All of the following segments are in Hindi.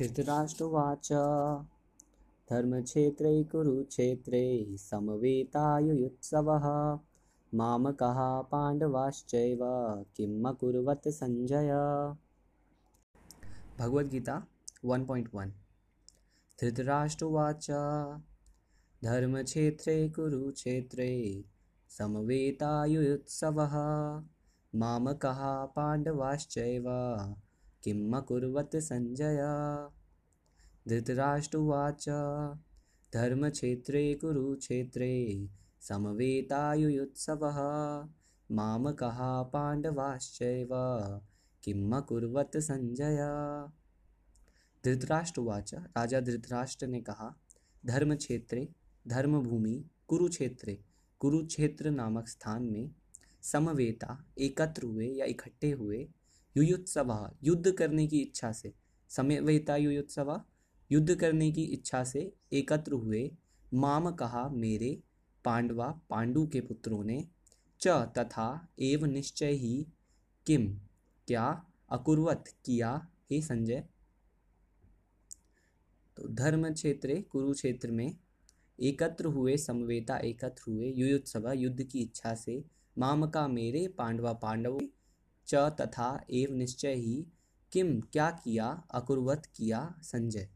धृतराष्ट्रवाच धर्मक्षेत्रे कुरुक्षेत्रे समवेतायुयुत्सवः। मामकः पाण्डवाश्चैव किम् अकुर्वत् सञ्जय? भगवद्गीता 1.1 धृतराष्ट्रवाच धर्मक्षेत्रे कुरुक्षेत्रे समवेतायुयुत्सवः। मामकः पाण्डवाश्चैव किम् अकुर्वत् सञ्जय धृतराष्ट्रवाच, धर्मक्षेत्रे कुरुक्षेत्रे समवेतायुयुत्सवः मामकः पाण्डवाश्चैव, किम् अकुर्वत् संजय? धृतराष्ट्रवाच, राजा धृतराष्ट्र ने कहा धर्म क्षेत्रे धर्मभूमि, कुरुक्षेत्रे, कुरुक्षेत्र नामक स्थान में समवेता एकत्र हुए या इकट्ठे हुए युयुत्सवा, युद्ध करने की इच्छा से। समवेता युयुत्सवा, युद्ध करने की इच्छा से एकत्र हुए। माम कहा, मेरे पांडवा पांडु के पुत्रों ने च तथा एव निश्चय ही किम, क्या अकुर्वत किया हे संजय? तो धर्म क्षेत्र, कुरुक्षेत्र में एकत्र हुए, समवेता एकत्र हुए युयुत्सभा युद्ध की इच्छा से माम का मेरे पांडवा पांडव च तथा एव निश्चय ही किम, क्या किया, अकुर्वत किया, संजय।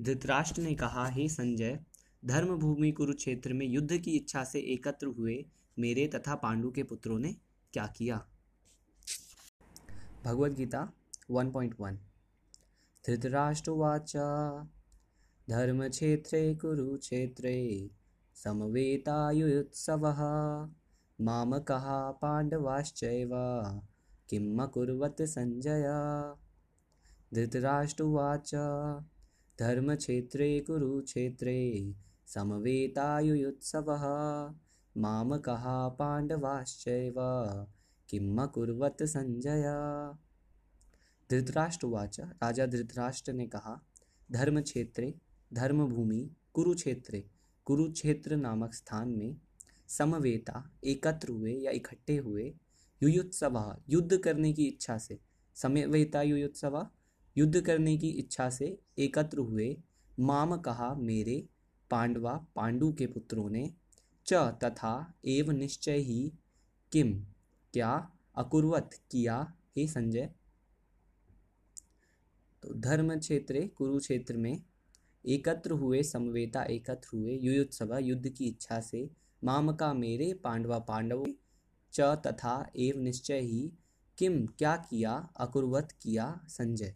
धृतराष्ट्र ने कहा, हे संजय, धर्मभूमि कुरुक्षेत्र में युद्ध की इच्छा से एकत्र हुए मेरे तथा पांडु के पुत्रों ने क्या किया? भगवद गीता 1.1 धृतराष्ट्रवाच, धर्मक्षेत्रे कुरुक्षेत्रे समवेतायुत्सवः मामकः पाण्डवाश्चैव किम् अकुर्वत् सञ्जय धृतराष्ट्रवाच। धर्मक्षेत्रे कुरुक्षेत्रे समवेतायुयुत्सवः। मामकः पाण्डवाश्चैव किम् संजय। धृतराष्ट्रवाच। राजा धृतराष्ट्र ने कहा धर्म क्षेत्रे धर्मभूमि, कुरुक्षेत्रे, कुरुक्षेत्र नामक स्थान में समवेता, एकत्र हुए या इकट्ठे हुए, युयुत्सवा, युद्ध करने की इच्छा से। समवेता, युयुत्सवा, युद्ध करने की इच्छा से एकत्र हुए, माम कहा, मेरे पांडवा, पांडु के पुत्रों ने, च तथा एव निश्चय ही किम, क्या अकुर्वत किया, हे संजय? तो धर्म क्षेत्र कुरुक्षेत्र में एकत्र हुए, समवेता एकत्र हुए युयुत्सभा युद्ध की इच्छा से माम का मेरे पांडवा पांडव च तथा एव निश्चय ही किम क्या किया, अकुर्वत किया संजय।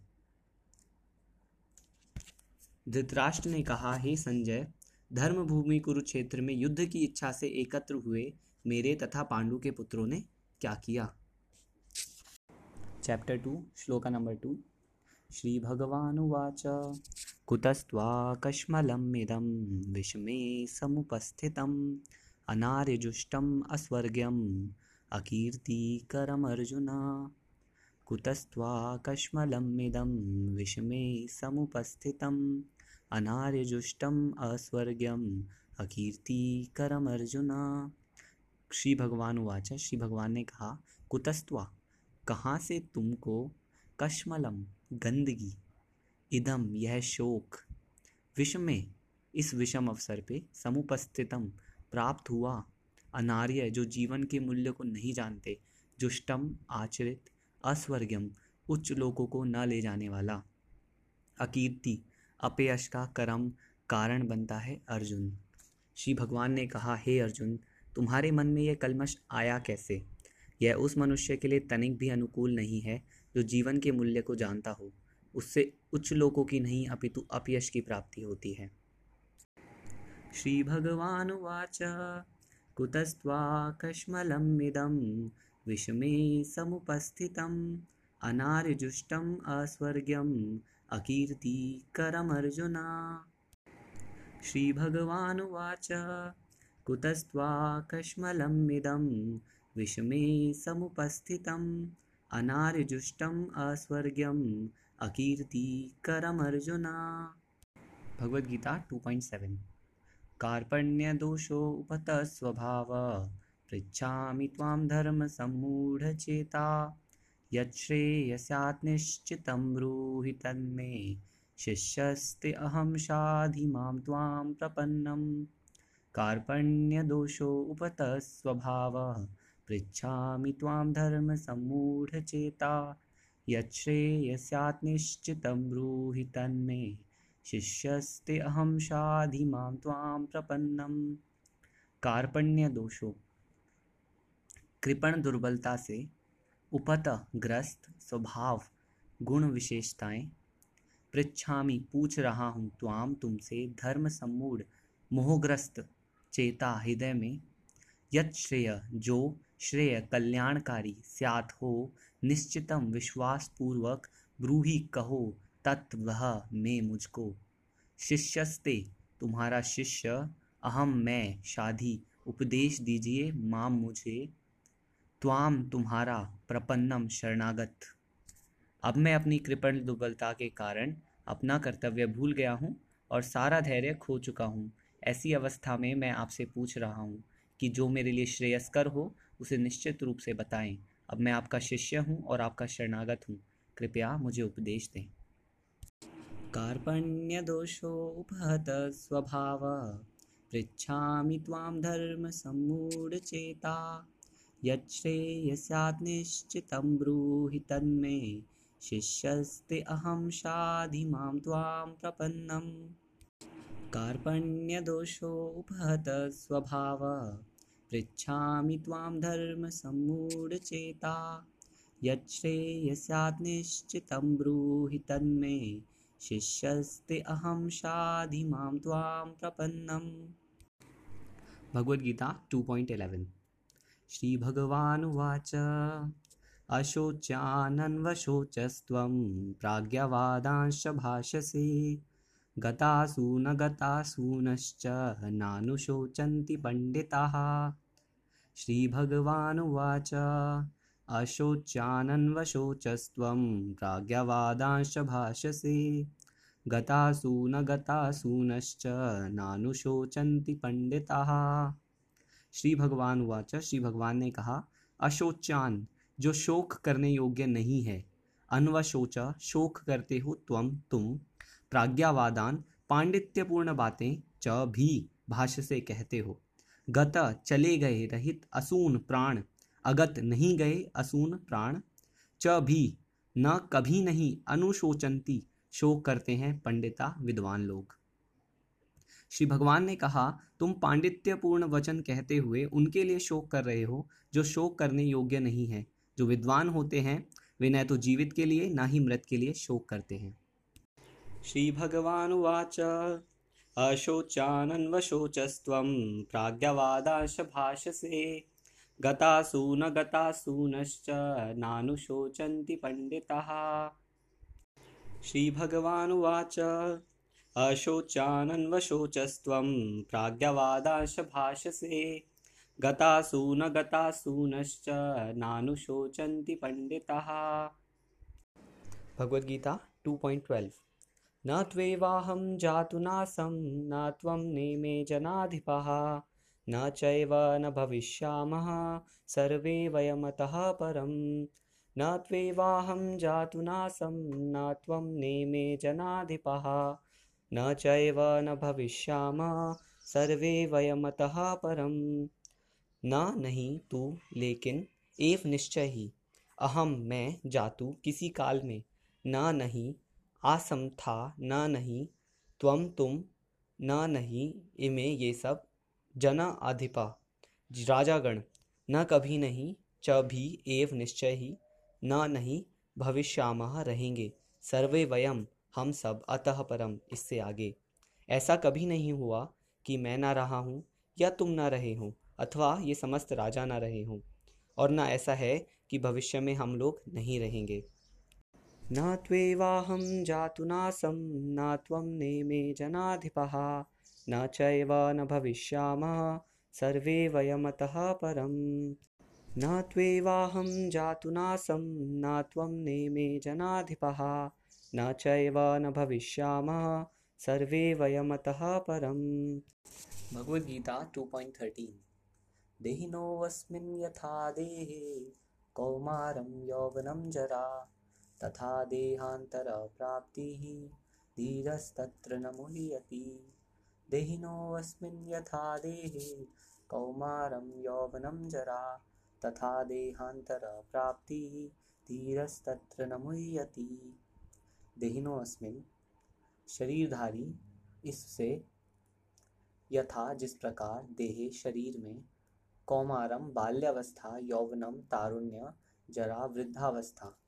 धृतराष्ट्र ने कहा, हे संजय, धर्मभूमि कुरुक्षेत्र में युद्ध की इच्छा से एकत्र हुए मेरे तथा पांडु के पुत्रों ने क्या किया? Chapter two shloka number two Shri भगवानुवाच कुतस्त्वाकश्मलमिदं विषमे समुपस्थितम् अनार्यजुष्टम् अस्वर्ग्यम्। अकीर्तिकरमर्जुन। कुतस्त्वाकश्मलमिदं विषमे समुपस्थितम्। अस्वर्ग्यम। अकीर्तिकरम अर्जुन श्री भगवान उवाच। श्री भगवान ने कहा, कुतस्त्वा, कहाँ से तुमको कश्मलम, गंदगी इदम यह शोक, विषम, इस विषम अवसर पे समुपस्थितम प्राप्त हुआ। अनार्य, जो जीवन के मूल्य को नहीं जानते, जुष्टम, आचरित अस्वर्गम उच्च लोगों को न ले जाने वाला। अकीर्ति अपयश का कर्म कारण बनता है अर्जुन। श्री भगवान ने कहा, हे अर्जुन, तुम्हारे मन में यह कलमश आया कैसे? यह उस मनुष्य के लिए तनिक भी अनुकूल नहीं है, जो जीवन के मूल्य को जानता हो। उससे उच्च लोगों की नहीं, अपितु अपयश की प्राप्ति होती है। श्री भगवान वाच कुतस्त्वाकश्मलमिदं विषमे समुपस्थितम् अनार्यजुष्टम् अस्वर्ग्यम्, अकीर्तिकरमर्जुना। श्रीभगवानुवाच। कुतस्त्वाकश्मलमिदं विषमे समुपस्थितम् अनार्यजुष्टम् अस्वर्ग्यम्, अकीर्तिकरमर्जुना। भगवद्गीता 2.7 कार्पण्यदोषोपतस्वभाव। पृच्छामि त्वां धर्मसम्मूढचेता यच्छ्रेयस्यात् निश्चितं ब्रूहि तन्मे। शिष्यस्ते अहं शाधि माँ त्वां प्रपन्नम् कार्पण्यदोषोपतस्वभावः। पृच्छामि त्वां धर्मसम्मूढचेता यच्छ्रेयस्यात् निश्चितं ब्रूहि तन्मे। शिष्यस्ते अहं शाधि माँ त्वां प्रपन्नम कार्पण्य दोषों कृपण दुर्बलता से उपत ग्रस्त स्वभाव गुण विशेषताएँ। पृच्छामी, पूछ रहा हूँ त्वाम तुमसे धर्म सम्मूढ़ मोहग्रस्त चेता हृदय में। यत श्रेय, जो श्रेय कल्याणकारी, स्यात हो, निश्चितम विश्वास पूर्वक ब्रूही कहो तत्व में मुझको। शिष्यस्ते, तुम्हारा शिष्य अहम मैं, शादी, उपदेश दीजिए माम मुझे त्वाम तुम्हारा प्रपन्नम शरणागत। अब मैं अपनी कृपण दुर्बलता के कारण अपना कर्तव्य भूल गया हूँ और सारा धैर्य खो चुका हूँ। ऐसी अवस्था में मैं आपसे पूछ रहा हूँ कि जो मेरे लिए श्रेयस्कर हो, उसे निश्चित रूप से बताएँ। अब मैं आपका शिष्य हूँ और आपका शरणागत हूँ। कृपया मुझे उपदेश दें। कार्पण्यदोषोपहत स्वभाव। पृच्छामि त्वां धर्मसम्मूढचेता यच्छ्रेयस्यात् निश्चितं ब्रूहि तन्मे। शिष्यस्ते अहं शाधि मां त्वां प्रपन्नम्। कार्पण्यदोषोपहत स्वभाव। पृच्छामि त्वां धर्मसम्मूढचेता यच्छ्रेयस्यात् निश्चितं ब्रूहि तन्मे शिष्यस्ते अहं शाधि माँ त्वां प्रपन्नम्। भगवद गीता 2.11 श्री भगवानुवाच अशोच्यानन्वशोचस्त्वं प्राज्ञवादांश्च भाषसे गतासु न गतासूनश्च नानुशोचन्ति पण्डिताः। श्रीभगवानुवाच। अशोच्यानन्वशोचस्त्वं प्राज्ञवादांश्च भाषसे गतासु न गतासूनश्च नानुशोचन्ति पंडिताः श्री भगवान उवाच। श्री भगवान ने कहा अशोचान जो शोक करने योग्य नहीं है, अनवशोच, शोक करते हो त्वम तुम, प्राज्ञावादान, पांडित्यपूर्ण बातें च भी भाष्य से कहते हो। गत चले गए रहित असून प्राण अगत नहीं गए असून प्राण। च भी न कभी नहीं अनुशोचंती शोक करते हैं पंडिता विद्वान लोग। श्री भगवान ने कहा, तुम पांडित्यपूर्ण वचन कहते हुए उनके लिए शोक कर रहे हो, जो शोक करने योग्य नहीं है। जो विद्वान होते हैं, वे न तो जीवित के लिए, ना ही मृत के लिए शोक करते हैं। श्री भगवान वाच अशोचानन्वशोचस्व प्राज्ञवादाश भाषसे गतासु न गतासूनश्च नानुशोचन्ति पंडिताः श्रीभगवानुवाच अशोचानन्वशोचस्त्वं प्राज्ञवादाश भाषसे गतासु न गतासूनश्च नानुशोचन्ति पंडिताः भगवद्गीता 2.12 न त्वेवाहं जातु नासं, न त्वं नेमे जनाधिपः। न चैव न भविष्यामः, सर्वे वयमतः परम्। न त्वेवाहं जातु नासं, न त्वं नेमे जनाधिपः। न चैव न भविष्यामः, सर्वे वयमतः परम। न, नहीं तू, लेकिन एव निश्चय ही। अहम मैं जातु किसी काल में। न, नहीं आसम था, न, नहीं त्वम तुम, न, नहीं, इमे ये सब जना अधिपा राजागण, न कभी नहीं, च भी एव निश्चय ही, न नहीं भविष्यामह रहेंगे। सर्वे वयम, हम सब अतः परम, इससे आगे। ऐसा कभी नहीं हुआ कि मैं ना रहा हूँ, या तुम ना रहे हो, अथवा ये समस्त राजा ना रहे हों, और न ऐसा है कि भविष्य में हम लोग नहीं रहेंगे। न त्वेवाहं जातु नासं, न त्वं नेमे जनाधिपः। न चैव न भविष्यामः, सर्वे वयमतः परम्। न त्वेवाहं जातु नासं, न त्वं नेमे जनाधिपः। न चैव न भविष्यामः, सर्वे वयमतः परम्। भगवद्गीता 2.13 देहिनोऽस्मिन् यथा देहे कौमारं यौवनं जरा, तथा देहान्तरप्राप्तिः, धीरस्तत्र न मुह्यति। देहिनोऽस्मिन् यथा देहे कौमारं यौवनं जरा तथा देहान्तरप्राप्तिः धीरस्तत्र न मुह्यति। देहिनोऽस्मिन् शरीरधारी इससे यथा जिस प्रकार देहे शरीर में कौमारम बाल्यावस्था यौवनम तारुण्य, जरा, वृद्धावस्था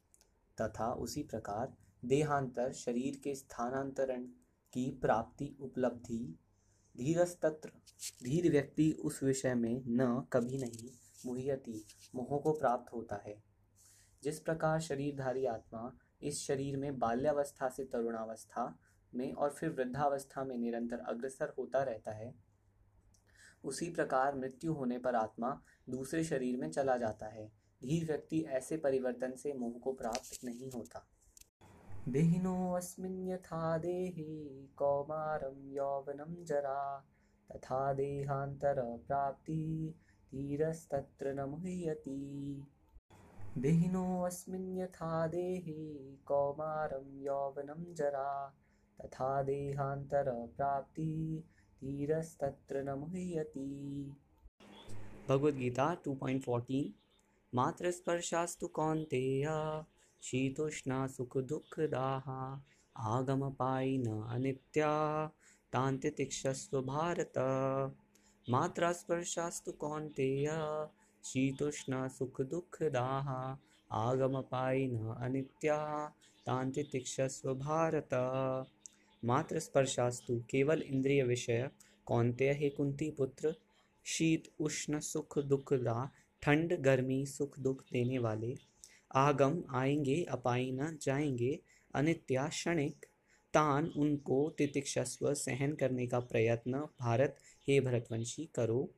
तथा उसी प्रकार देहांतर, शरीर के स्थानांतरण की प्राप्ति उपलब्धि धीरस्तत्र धीर व्यक्ति उस विषय में न, कभी नहीं मुह्यति, मोह को प्राप्त होता है। जिस प्रकार शरीरधारी आत्मा इस शरीर में बाल्यावस्था से तरुणावस्था में और फिर वृद्धावस्था में निरंतर अग्रसर होता रहता है, उसी प्रकार मृत्यु होने पर आत्मा दूसरे शरीर में चला जाता है। धीर व्यक्ति ऐसे परिवर्तन से मोह को प्राप्त नहीं होता। देहिनो अस्मिन् यथा देहे कौमारं यौवनं जरा, तथा देहांतर प्राप्ति धीरस्तत्र न मुह्यति। देहिनो अस्मिन् यथा देहे कौमारं यौवनं जरा, तथा देहांतर प्राप्ति धीरस्तत्र न मुह्यति। भगवद गीता 2.14 मात्र स्पर्शास्तु कौन्तेय। शीतोष्णा सुख दुःखदाः आगमपायिन अनित्या तान्तितिक्षस्व भारत। मात्रा स्पर्शास्तु कौन्तेय, शीतोष्णा सुख दुःखदाः आगमपायिन अनित्या तान्तितिक्षस्व भारत। मात्र स्पर्शास्तु केवल इंद्रिय विषय कौनते हे कुंती पुत्र, शीत, उष्ण, सुख, दुख दा, ठंड, गर्मी, सुख, दुख देने वाले आगम आएँगे अपाई न जाएँगे। अनित्या क्षणिक, तान उनको तितिक्षस्व सहन करने का प्रयत्न। भारत, हे भरतवंशी, करो।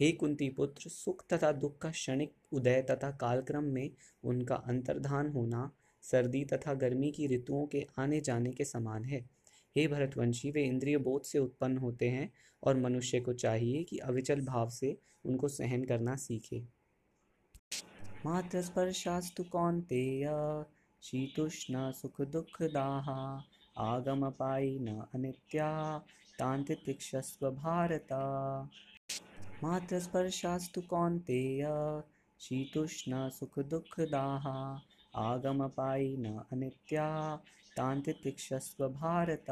हे कुंती पुत्र सुख तथा दुख का क्षणिक उदय तथा कालक्रम में उनका अंतर्धान होना, सर्दी तथा गर्मी की ऋतुओं के आने जाने के समान है। हे भरतवंशी, वे इंद्रिय बोध से उत्पन्न होते हैं और मनुष्य को चाहिए कि अविचल भाव से उनको सहन करना सीखे। मात्र स्पर्शास्तु कौन्तेय शीतुष्ण सुख दुख दाहा आगम पाई न अनित्या तांतिक्षस्व भारत। मात्र स्पर्शास्तु कौन्तेय शीतुष्ण सुख दुख दाहा आगम पाई न अनित्या तांतिक्षस्व भारत।